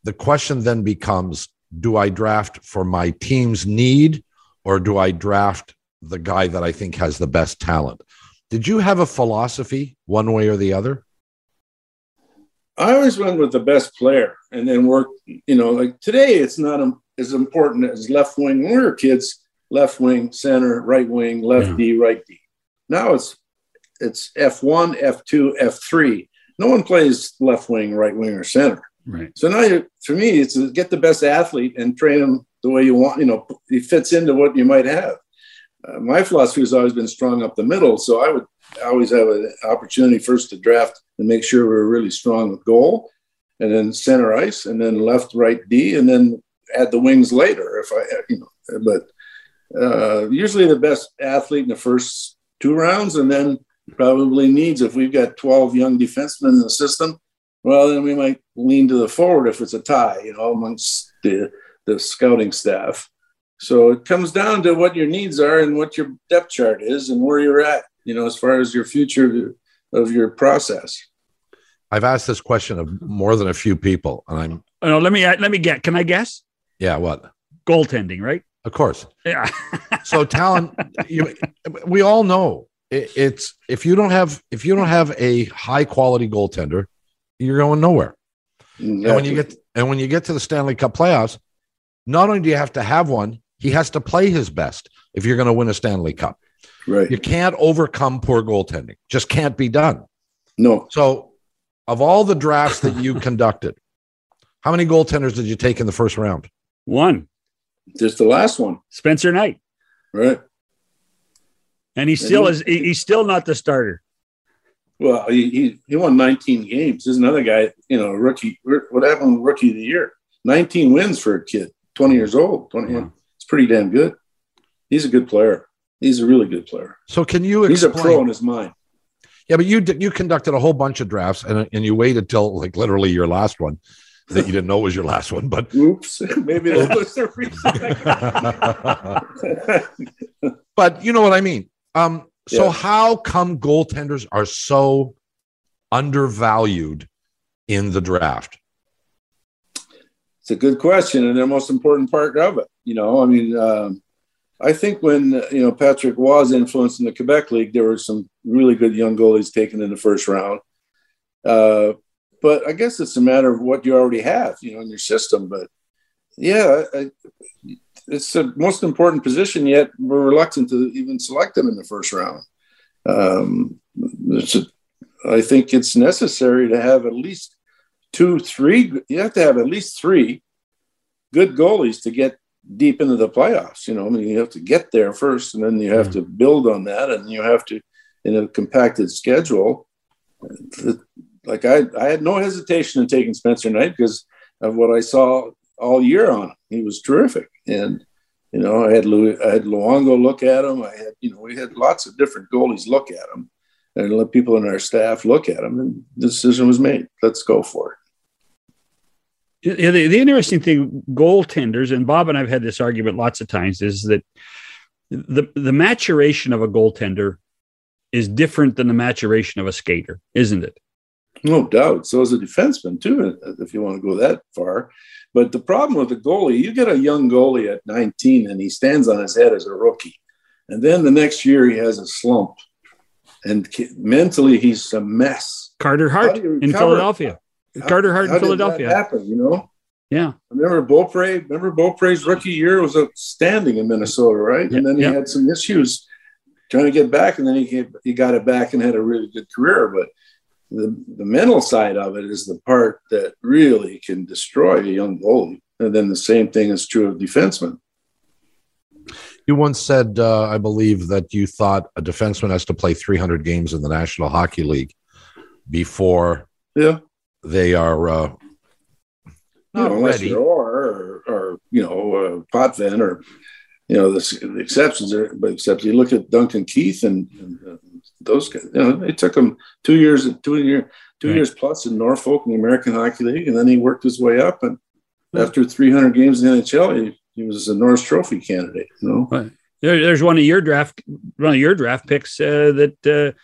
the question then becomes do I draft for my team's need or do I draft the guy that I think has the best talent? Did you have a philosophy one way or the other? I always went with the best player and then work, you know, like today it's not as important as left wing. When we were kids, left wing, center, right wing, left yeah. D, right D. Now it's it's F1, F2, F3. No one plays left wing, right wing, or center. Right. So now, you, for me, it's to get the best athlete and train him the way you want. You know, he fits into what you might have. Uh, my philosophy has always been strong up the middle, so I would always have an opportunity first to draft and make sure we're really strong with goal, and then center ice, and then left, right, D, and then add the wings later if I, you know. But uh, usually the best athlete in the first two rounds, and then probably needs if we've got 12 young defensemen in the system. Well, then we might lean to the forward if it's a tie, you know, amongst the the scouting staff. So it comes down to what your needs are and what your depth chart is and where you're at you know, as far as your future of your process? I've asked this question of more than a few people, and I'm. Oh, no, let me let me get. Can I guess? Yeah. What? Goaltending, right? Of course. Yeah. so talent, you, we all know it, it's if you don't have if you don't have a high quality goaltender, you're going nowhere. Exactly. And when you get and when you get to the Stanley Cup playoffs, not only do you have to have one, he has to play his best if you're going to win a Stanley Cup. Right. You can't overcome poor goaltending. Just can't be done. No. So, of all the drafts that you conducted, how many goaltenders did you take in the first round? One. Just the last one. Spencer Knight. Right. And he still is he's still not the starter. Well, he, he, he won 19 games. There's another guy, you know, rookie. What happened rookie of the year? 19 wins for a kid, 20 years old. 20, wow. It's pretty damn good. He's a good player. He's a really good player. So can you? Explain, He's a pro in his mind. Yeah, but you you conducted a whole bunch of drafts, and and you waited till like literally your last one that you didn't know was your last one. But oops, maybe that was the reason. but you know what I mean. Um, so yeah. how come goaltenders are so undervalued in the draft? It's a good question, and the most important part of it. You know, I mean, um, I think when you know Patrick was influenced in the Quebec League, there were some really good young goalies taken in the first round. Uh, but I guess it's a matter of what you already have, you know, in your system. But yeah, I, it's the most important position. Yet we're reluctant to even select them in the first round. Um, a, I think it's necessary to have at least two, three. You have to have at least three good goalies to get deep into the playoffs. You know, I mean, you have to get there first, and then you have mm-hmm. to build on that, and you have to, in a compacted schedule. Like I, I had no hesitation in taking Spencer Knight because of what I saw all year on him. He was terrific, and you know, I had Louis, I had Luongo look at him. I had, you know, we had lots of different goalies look at him, and let people in our staff look at him, and the decision was made. Let's go for it. Yeah, the, the interesting thing, goaltenders, and Bob and I've had this argument lots of times, is that the the maturation of a goaltender is different than the maturation of a skater, isn't it? No doubt. So is a defenseman too, if you want to go that far. But the problem with the goalie, you get a young goalie at 19 and he stands on his head as a rookie. And then the next year he has a slump. And mentally he's a mess. Carter Hart in Philadelphia. How, Carter Hart in Philadelphia. happen, you know? Yeah. Remember Beaupre? Remember Beaupre's rookie year was outstanding in Minnesota, right? Yeah, and then he yeah. had some issues trying to get back, and then he came, he got it back and had a really good career. But the, the mental side of it is the part that really can destroy a young goalie. And then the same thing is true of defensemen. You once said, uh, I believe, that you thought a defenseman has to play 300 games in the National Hockey League before yeah they are uh, not you know, ready. Or, or, or, you know, uh, Potvin or, you know, the, the, exceptions are, but except you look at Duncan Keith and, and uh, those guys, you know, it took him two years, two year, two right. years plus in Norfolk in the American Hockey League, and then he worked his way up. And after 300 games in the NHL, he, he was a Norris Trophy candidate. You know, right. there, there's one of your draft, one of your draft picks uh, that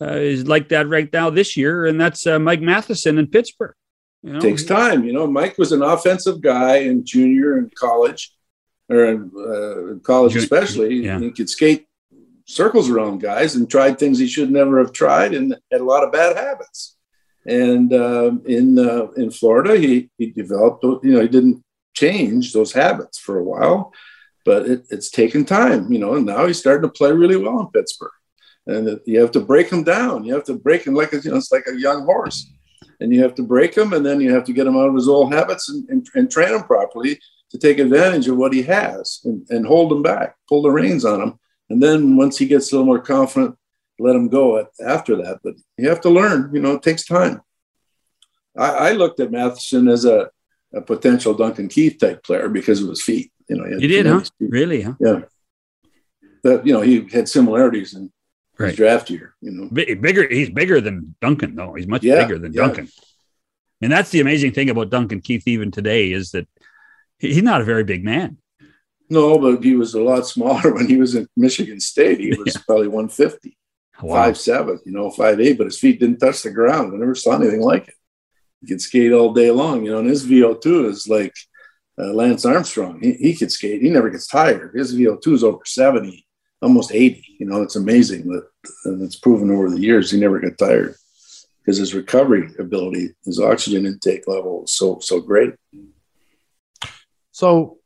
uh, is like that right now this year, and that's uh, Mike Matheson in Pittsburgh. You know? Takes time, you know. Mike was an offensive guy in junior and college, or in, uh, college especially. Yeah. He could skate circles around guys and tried things he should never have tried and had a lot of bad habits. And uh, in uh, in Florida, he he developed. You know, he didn't change those habits for a while, but it, it's taken time. You know, and now he's starting to play really well in Pittsburgh. And you have to break him down. You have to break him like a, you know, it's like a young horse, and you have to break him, and then you have to get him out of his old habits and, and, and train him properly to take advantage of what he has and, and hold him back, pull the reins on him and then once he gets a little more confident, let him go after that. But you have to learn, you know, it takes time. I, I looked at Matheson as a, a, potential Duncan Keith type player because of his feet. You know, you did, huh? Really? Huh? Yeah. But you know, he had similarities in right. draft year. You know, bigger. He's bigger than Duncan, though. He's much yeah, bigger than yeah. Duncan. And that's the amazing thing about Duncan Keith, even today, is that he's not a very big man. No, but he was a lot smaller when he was in Michigan State. He was yeah. probably 150, wow. five seven, you know, five eight, but his feet didn't touch the ground. I never saw anything like it. He could skate all day long, you know, and his VO2 is like uh, Lance Armstrong. He, he could skate. He never gets tired. His VO2 is over 70, almost 80. You know, it's amazing that and it's proven over the years he never got tired because his recovery ability, his oxygen intake level is so so great. So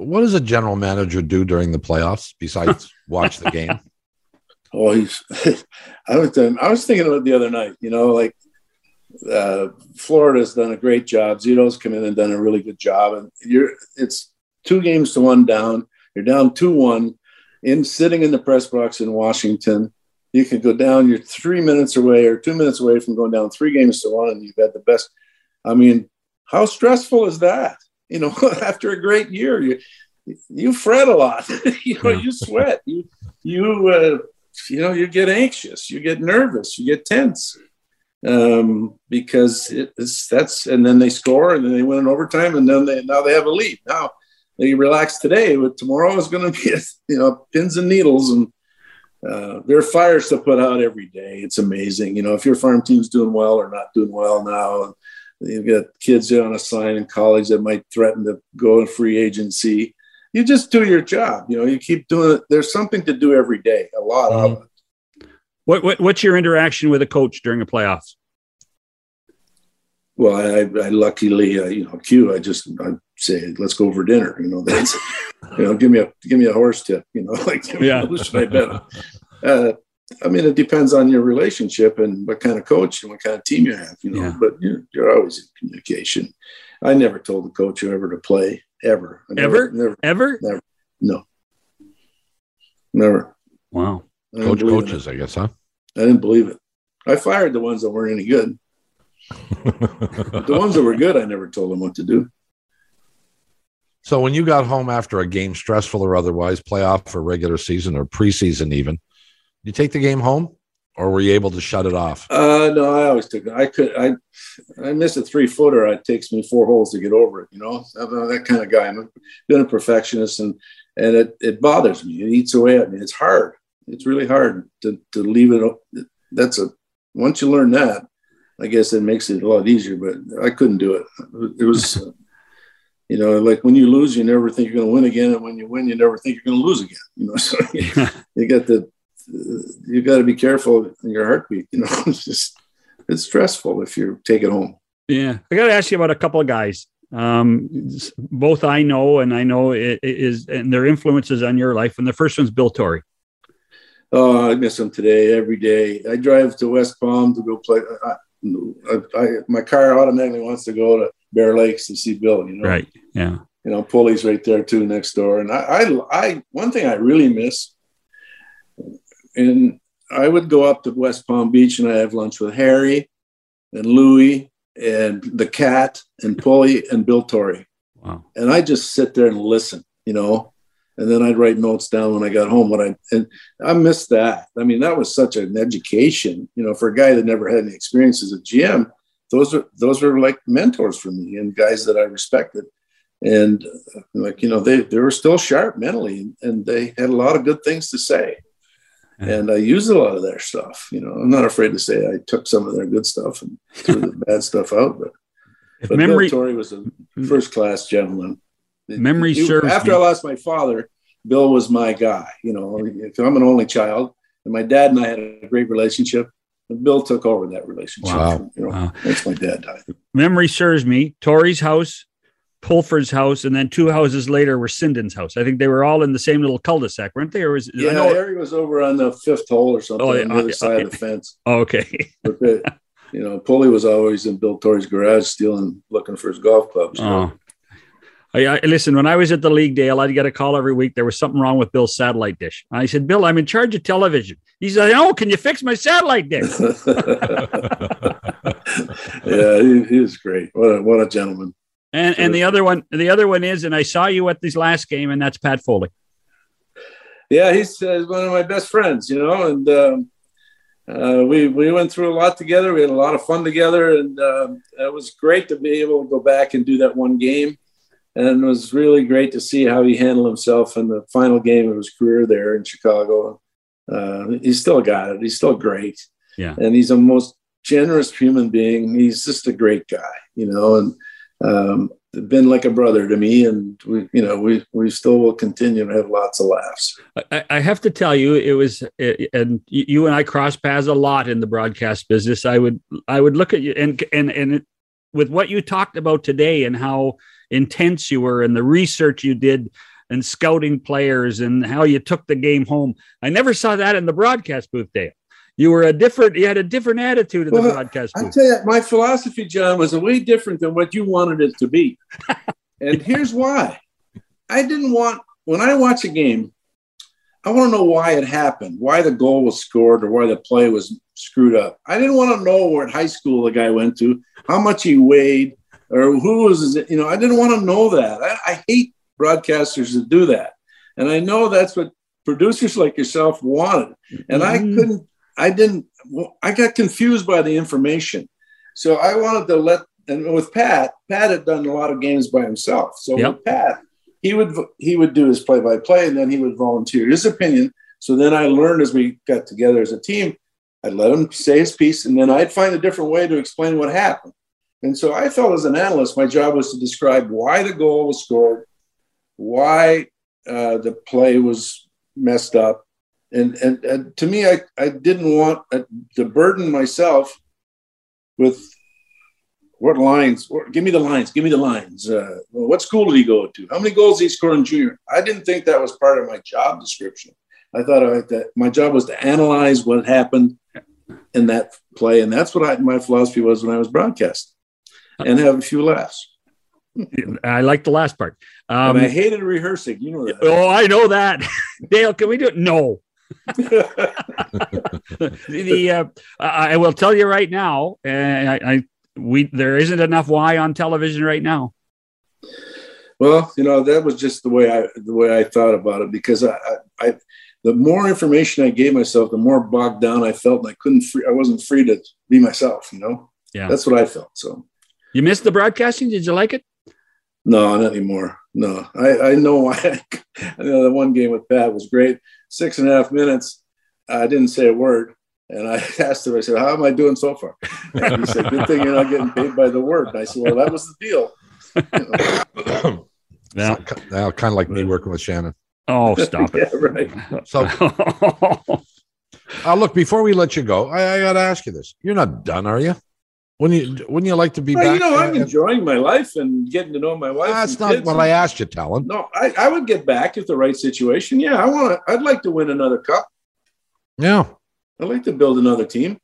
what does a general manager do during the playoffs besides watch the game? Oh, he's. I was. I was thinking about the other night. You know, like uh, Florida's done a great job. Zito's come in and done a really good job, and you're. It's two games to one down. You're down two one, in sitting in the press box in Washington. You could go down. You're three minutes away or two minutes away from going down three games to one, and you've had the best. I mean, how stressful is that? you know, after a great year, you you fret a lot. you know, you sweat. You you uh, you know, you get anxious. You get nervous. You get tense um, because it's that's and then they score and then they win in overtime and then they now they have a lead. Now they relax today, but tomorrow is going to be you know pins and needles and. Uh, there are fires to put out every day. It's amazing. You know, if your farm team's doing well or not doing well now, You've got kids on a sign in college that might threaten to go in free agency. You just do your job. You know, you keep doing it. There's something to do every day, a lot mm-hmm. of it. What, what, what's your interaction with a coach during the playoffs? Well, I, I luckily, uh, you know, cue. I just I say, let's go for dinner. You know, that's you know, give me a give me a horse tip. You know, like Yeah. who should I bet? Uh, I mean, it depends on your relationship and what kind of coach and what kind of team you have. You know, Yeah. but you're, you're always in communication. I never told the coach ever to play ever. Never, Ever? Never. Ever? No. Never. Wow. I Coach coaches, I guess, huh? I didn't believe it. I fired the ones that weren't any good. The ones that were good, I never told them what to do. so when you got home after a game, stressful or otherwise, playoff or regular season or preseason even, you take the game home or were you able to shut it off? Uh, no, I always took. I could. I I miss a three footer. It takes me four holes to get over it. You know, I'm that kind of guy. I'm been a perfectionist, and and it it bothers me. It eats away at me. It's hard. It's really hard to to leave it. That's a once you learn that, I guess it makes it a lot easier. But I couldn't do it. It was. You know, like when you lose, you never think you're going to win again, and when you win, you never think you're going to lose again. You know, so you got the you got to be careful in your heartbeat. You know, it's just it's stressful if you take it home. Yeah, I got to ask you about a couple of guys. Um, both I know, and I know it, it is, and their influences on your life. And the first one's Bill Torrey. Oh, I miss him today every day. I drive to West Palm to go play. I, I, I my car automatically wants to go to Bear Lakes to see Bill. You know, Right. Yeah. you know, Pulley's right there too next door. And I, I, I, one thing I really miss, and I would go up to West Palm Beach and I have lunch with Harry and Louie and the cat and Pulley and Bill Torrey. Wow. And I just sit there and listen, you know, and then I'd write notes down when I got home. What I and I missed that. I mean, that was such an education, you know, for a guy that never had any experience as a GM. Those are those were like mentors for me and guys that I respected and uh, like you know they they were still sharp mentally and they had a lot of good things to say and i used a lot of their stuff you know i'm not afraid to say i took some of their good stuff and threw the bad stuff out but, If but memory, bill torrey was a first class gentleman Memory He- serves after i lost my father bill was my guy you know if i'm an only child and my dad and i had a great relationship and bill took over that relationship Wow. you know Wow. once my dad died memory serves me. Torrey's house, Pulford's house, and then two houses later were Sinden's house. I think they were all in the same little cul-de-sac, weren't they? Or was yeah I know, harry was over on the fifth hole or something Oh, yeah, on the other uh, side of the fence okay. But they, you know, Pulley was always in Bill Torrey's garage stealing, looking for his golf clubs. Oh. I, I listen. When I was at the league, Dale, I'd get a call every week. There was something wrong with Bill's satellite dish. I said, "Bill, I'm in charge of television." He said, "Oh, can you fix my satellite dish?" yeah, he, he was great. What a, what a gentleman. And and the other one, the other one is, and I saw you at this last game, and that's Pat Foley. Yeah, he's uh, one of my best friends, you know, and um, uh, we we went through a lot together. We had a lot of fun together, and um it was great to be able to go back and do that one game. And it was really great to see how he handled himself in the final game of his career there in Chicago. Uh, he's still got it. He's still great. Yeah. And he's a most generous human being. He's just a great guy, you know, and um, been like a brother to me. And we, you know, we, we still will continue to have lots of laughs. I, I have to tell you, it was, and you and I cross paths a lot in the broadcast business. I would, I would look at you, and and and it, with what you talked about today, and how intense you were, and the research you did, and scouting players, and how you took the game home. I never saw that in the broadcast booth, Dale. You were a different, you had a different attitude in the Well, broadcast I tell you, my philosophy, John, was a way different than what you wanted it to be. and here's why. I didn't want, when I watch a game, I want to know why it happened, why the goal was scored, or why the play was screwed up. I didn't want to know what high school the guy went to, how much he weighed, or who was, his, you know, I didn't want to know that. I, I hate broadcasters that do that. And I know that's what producers like yourself wanted. And I Mhm. couldn't, I didn't, well, I got confused by the information. So I wanted to let, and with Pat, Pat had done a lot of games by himself. So Yep. with Pat, he would he would do his play by play, and then he would volunteer his opinion. So then I learned as we got together as a team, I'd let him say his piece, and then I'd find a different way to explain what happened. And so I felt as an analyst, my job was to describe why the goal was scored, why uh, the play was messed up, and and, and to me, I I didn't want uh, to burden myself with what lines? Give me the lines. Give me the lines. Uh, what school did he go to? How many goals did he score in junior? I didn't think that was part of my job description. I thought I, that my job was to analyze what happened in that play, and that's what I, my philosophy was when I was broadcasting, and have a few laughs. I like the last part. Um, and I hated rehearsing. You know that. Oh, I know that. Dale, can we do it? No. the uh, I will tell you right now, and I, I we there isn't enough Y on television right now. Well, you know that was just the way I the way I thought about it because I, I the more information I gave myself, the more bogged down I felt, and I couldn't free. I wasn't free to be myself. You know. Yeah. That's what I felt. So. You missed the broadcasting. Did you like it? No, not anymore. No, I, I know why. I know the one game with Pat was great. Six and a half minutes. I didn't say a word. And I asked him, I said, How am I doing so far? And he said, Good thing you're not getting paid by the word. And I said, Well, that was the deal. You know? now, now, kind of like me working with Shannon. Oh, stop it. yeah, right. So, uh, look, before we let you go, I, I got to ask you this. You're not done, are you? Wouldn't you, wouldn't you like to be well, back? You know, I'm enjoying my life and getting to know my wife. That's not what I asked you, Tallon. No, I, I would get back if the right situation. Yeah, I want to. I'd like to win another cup. Yeah, I'd like to build another team.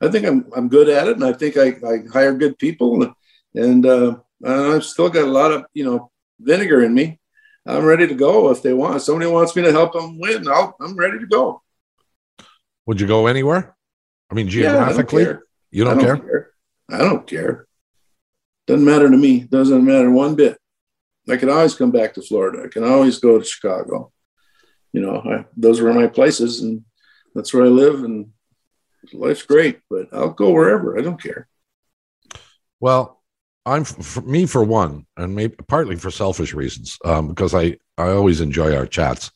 I think I'm I'm good at it, and I think I, I hire good people, and, and uh, I've still got a lot of you know vinegar in me. I'm ready to go if they want. If somebody wants me to help them win, I'll, I'm ready to go. Would you go anywhere? I mean, geographically, yeah, I don't you don't, I don't care. I don't care. Doesn't matter to me. Doesn't matter one bit. I can always come back to Florida. I can always go to Chicago. You know, I, those were my places, and that's where I live, and life's great. But I'll go wherever. I don't care. Well, I'm for me for one, and maybe partly for selfish reasons, um, because I I always enjoy our chats.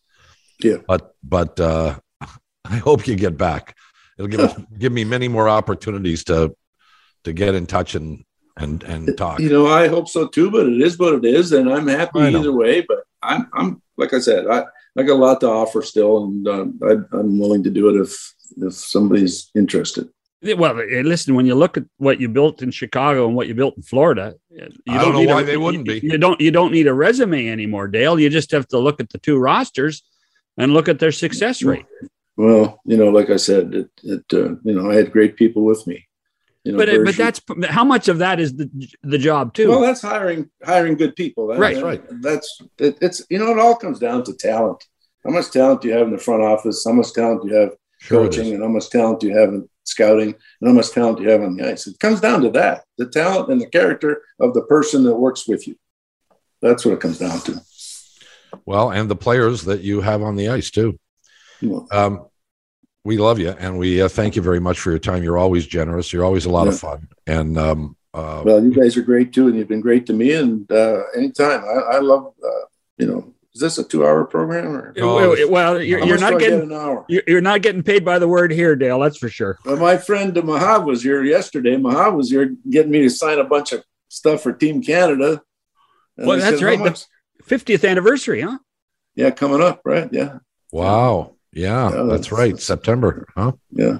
Yeah. But but uh, I hope you get back. It'll give us, give me many more opportunities to to get in touch and and and talk. You know, I hope so too. But it is what it is, and I'm happy either way. But I'm I'm like I said, I I got a lot to offer still, and um, I, I'm willing to do it if if somebody's interested. Well, listen, when you look at what you built in Chicago and what you built in Florida, you I don't, know why a, they wouldn't you, be. You don't you don't need a resume anymore, Dale. You just have to look at the two rosters and look at their success rate. Well, you know, like I said, it, it uh, you know, I had great people with me. You know, but uh, but that's how much of that is the the job too. Well, that's hiring hiring good people. That, right, that, right. That's it, it's you know, it all comes down to talent. How much talent do you have in the front office? How much talent do you have Sure coaching, and how much talent do you have in scouting, and how much talent do you have on the ice? It comes down to that: the talent and the character of the person that works with you. That's what it comes down to. Well, and the players that you have on the ice too. Well, Um, we love you, and we uh, thank you very much for your time. You're always generous. You're always a lot of fun, and um, uh, well, you guys are great too, and you've been great to me. And uh, anytime, I, I love. Uh, you know, is this a two-hour program or? No, well, well, you're, you're not do I get getting an hour. you're, you're not getting paid by the word here, Dale. That's for sure. Well, my friend Mahav was here yesterday. Mahav was here getting me to sign a bunch of stuff for Team Canada. Well, that's said, right. The- 50th anniversary, huh? Yeah, coming up, right? Yeah, wow, yeah, Yeah, that's that's- right, September, huh? yeah.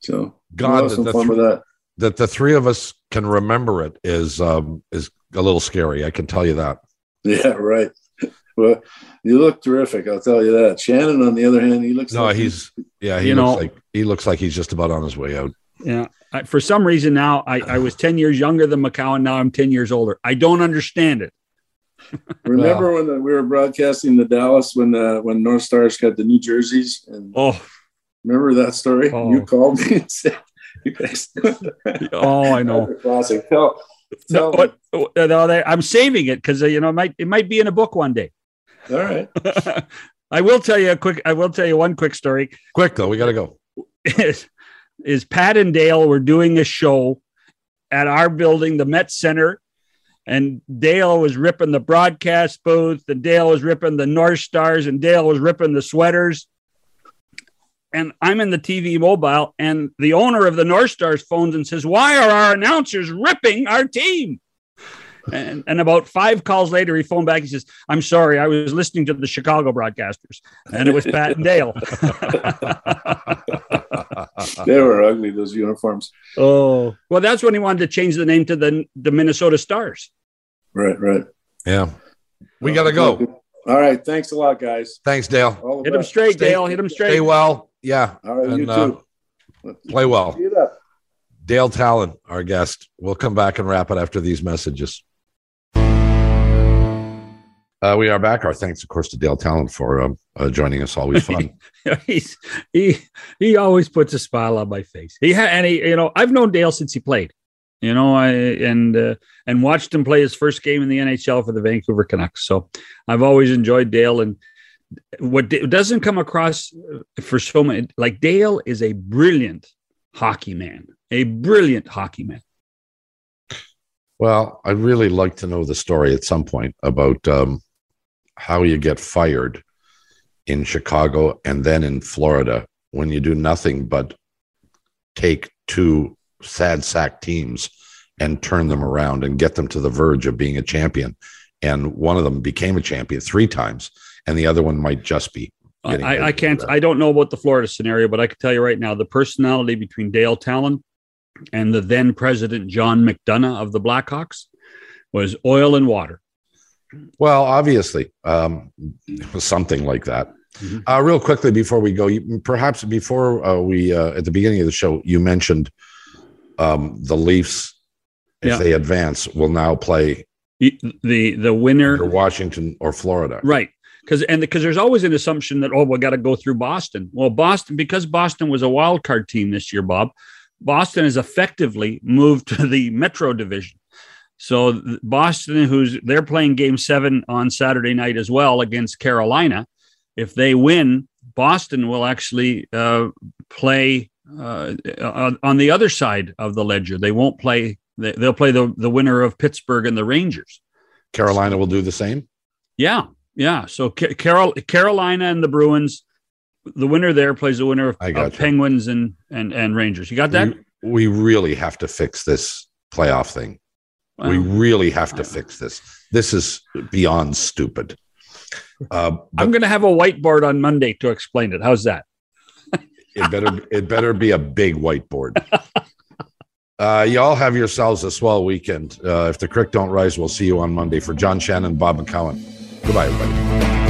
So God, we'll have that some the fun th- with that. that the three of us can remember it is um, is a little scary. I can tell you that. Yeah, right. Well, you look terrific. I'll tell you that. Shannon, on the other hand, he looks. No, like he's yeah, he You looks know- like he looks like he's just about on his way out. Yeah. I, for some reason now, I, I was 10 years younger than McCown. Now I'm 10 years older. I don't understand it. Remember when the, we were broadcasting the Dallas when uh, when North Stars got the New Jerseys and Oh, remember that story? Oh. You called me and said, "You guys." oh, I know. Classic. Tell, No, tell me. what, no, they, I'm saving it because, you know, it might, it might be in a book one day. All right. I will tell you a quick, I will tell you one quick story. Quick though, we got to go. is, is Pat and Dale were doing a show at our building, the Met Center, and Dale was ripping the broadcast booth, and Dale was ripping the North Stars, and Dale was ripping the sweaters. And I'm in the TV mobile, and the owner of the North Stars phones and says, Why are our announcers ripping our team? And, and about five calls later, he phoned back. He says, I'm sorry, I was listening to the Chicago broadcasters. And it was Pat and Dale. they were ugly those uniforms. Oh well, that's when he wanted to change the name to the the Minnesota Stars. Right, right. Yeah, we got to go. All right, thanks a lot, guys. Thanks, Dale. Hit him straight, stay, Dale. Hit him straight. Stay well. Yeah. All right, and, you too. Uh, play well. Dale Tallon, our guest. We'll come back and wrap it after these messages. Uh, we are back. Our thanks, of course, to Dale Tallon for um, uh, joining us. Always fun. He's, he he always puts a smile on my face. He had, and he, you know, I've known Dale since he played. You know, I and uh, and watched him play his first game in the NHL for the Vancouver Canucks. So I've always enjoyed Dale. And what doesn't come across for so many, like Dale is a brilliant hockey man, a brilliant hockey man. Well, I'd really like to know the story at some point about um, how you get fired in Chicago and then in Florida when you do nothing but take two sad sack teams and turn them around and get them to the verge of being a champion. And one of them became a champion three times, and the other one might just be. I, I can't. I don't know about the Florida scenario, but I can tell you right now, the personality between Dale Tallon and the then president John McDonough of the Blackhawks was oil and water. Well, obviously, um, something like that. Mm-hmm. Uh, real quickly before we go, you, perhaps before uh, we uh, at the beginning of the show, you mentioned um, the Leafs, if yeah. they advance, will now play the the winner Washington or Florida, right? Because and because there's always an assumption that oh we got to go through Boston. Well, Boston because Boston was a wild card team this year, Bob. Boston has effectively moved to the Metro Division. So Boston, who's they're playing Game Seven on Saturday night as well against Carolina. If they win, Boston will actually uh, play uh, on the other side of the ledger. They won't play. They'll play the the winner of Pittsburgh and the Rangers. Carolina will do the same. Yeah, yeah. So Carol, Carolina and the Bruins, the winner there plays the winner of, of Penguins and and and Rangers. You got that? We, we really have to fix this playoff thing. Well, we really have to fix this. This is beyond stupid. Uh, I'm going to have a whiteboard on Monday to explain it. How's that? it better it better be a big whiteboard. Uh, y'all have yourselves a swell weekend. Uh, if the creek don't rise, we'll see you on Monday. For John Shannon, Bob McCown. Goodbye, everybody.